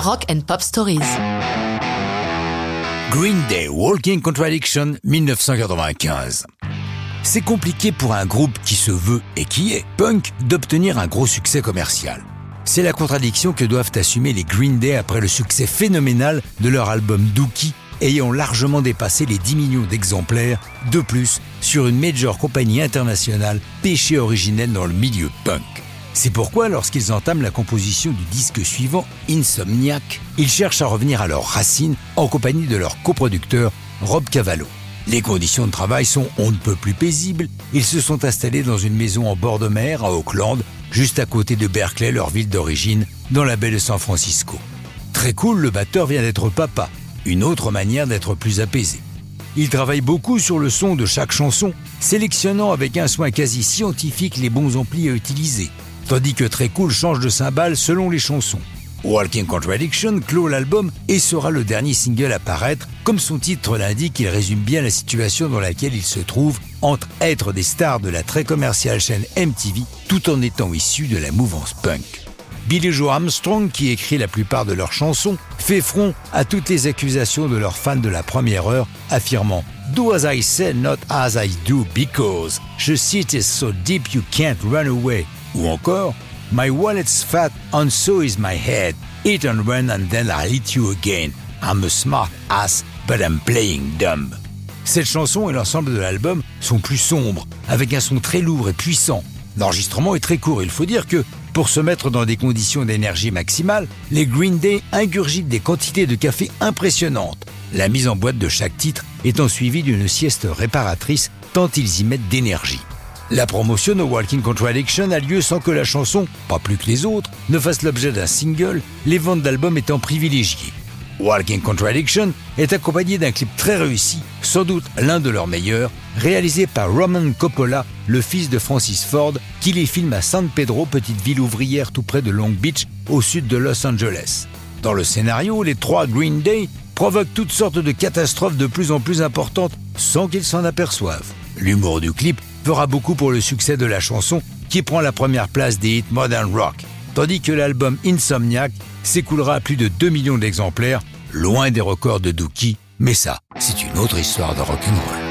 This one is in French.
Rock and Pop Stories. Green Day Walking Contradiction 1995. C'est compliqué pour un groupe qui se veut et qui est punk d'obtenir un gros succès commercial. C'est la contradiction que doivent assumer les Green Day après le succès phénoménal de leur album Dookie, ayant largement dépassé les 10 millions d'exemplaires de plus sur une major compagnie internationale péché originelle dans le milieu punk. C'est pourquoi, lorsqu'ils entament la composition du disque suivant, Insomniac, ils cherchent à revenir à leurs racines en compagnie de leur coproducteur, Rob Cavallo. Les conditions de travail sont on ne peut plus paisibles. Ils se sont installés dans une maison en bord de mer à Auckland, juste à côté de Berkeley, leur ville d'origine, dans la baie de San Francisco. Très cool, le batteur vient d'être papa, une autre manière d'être plus apaisé. Il travaille beaucoup sur le son de chaque chanson, sélectionnant avec un soin quasi scientifique les bons amplis à utiliser, tandis que Très Cool change de cymbale selon les chansons. Walking Contradiction clôt l'album et sera le dernier single à paraître. Comme son titre l'indique, il résume bien la situation dans laquelle il se trouve entre être des stars de la très commerciale chaîne MTV tout en étant issu de la mouvance punk. Billy Joe Armstrong, qui écrit la plupart de leurs chansons, fait front à toutes les accusations de leurs fans de la première heure, affirmant Do as I say, not as I do, because je cite is so deep you can't run away. Ou encore My wallet's fat and so is my head. Eat and run and then I'll eat you again. I'm a smart ass, but I'm playing dumb. Cette chanson et l'ensemble de l'album sont plus sombres, avec un son très lourd et puissant. L'enregistrement est très court. Il faut dire que, pour se mettre dans des conditions d'énergie maximale, les Green Day ingurgitent des quantités de café impressionnantes. La mise en boîte de chaque titre étant suivie d'une sieste réparatrice tant ils y mettent d'énergie. La promotion de Walking Contradiction a lieu sans que la chanson, pas plus que les autres, ne fasse l'objet d'un single, les ventes d'albums étant privilégiées. Walking Contradiction est accompagné d'un clip très réussi, sans doute l'un de leurs meilleurs, réalisé par Roman Coppola, le fils de Francis Ford, qui les filme à San Pedro, petite ville ouvrière tout près de Long Beach, au sud de Los Angeles. Dans le scénario, les trois Green Day provoquent toutes sortes de catastrophes de plus en plus importantes sans qu'ils s'en aperçoivent. L'humour du clip fera beaucoup pour le succès de la chanson qui prend la première place des hits Modern Rock, tandis que l'album Insomniac s'écoulera à plus de 2 millions d'exemplaires, loin des records de Dookie, mais ça, c'est une autre histoire de rock'n'roll.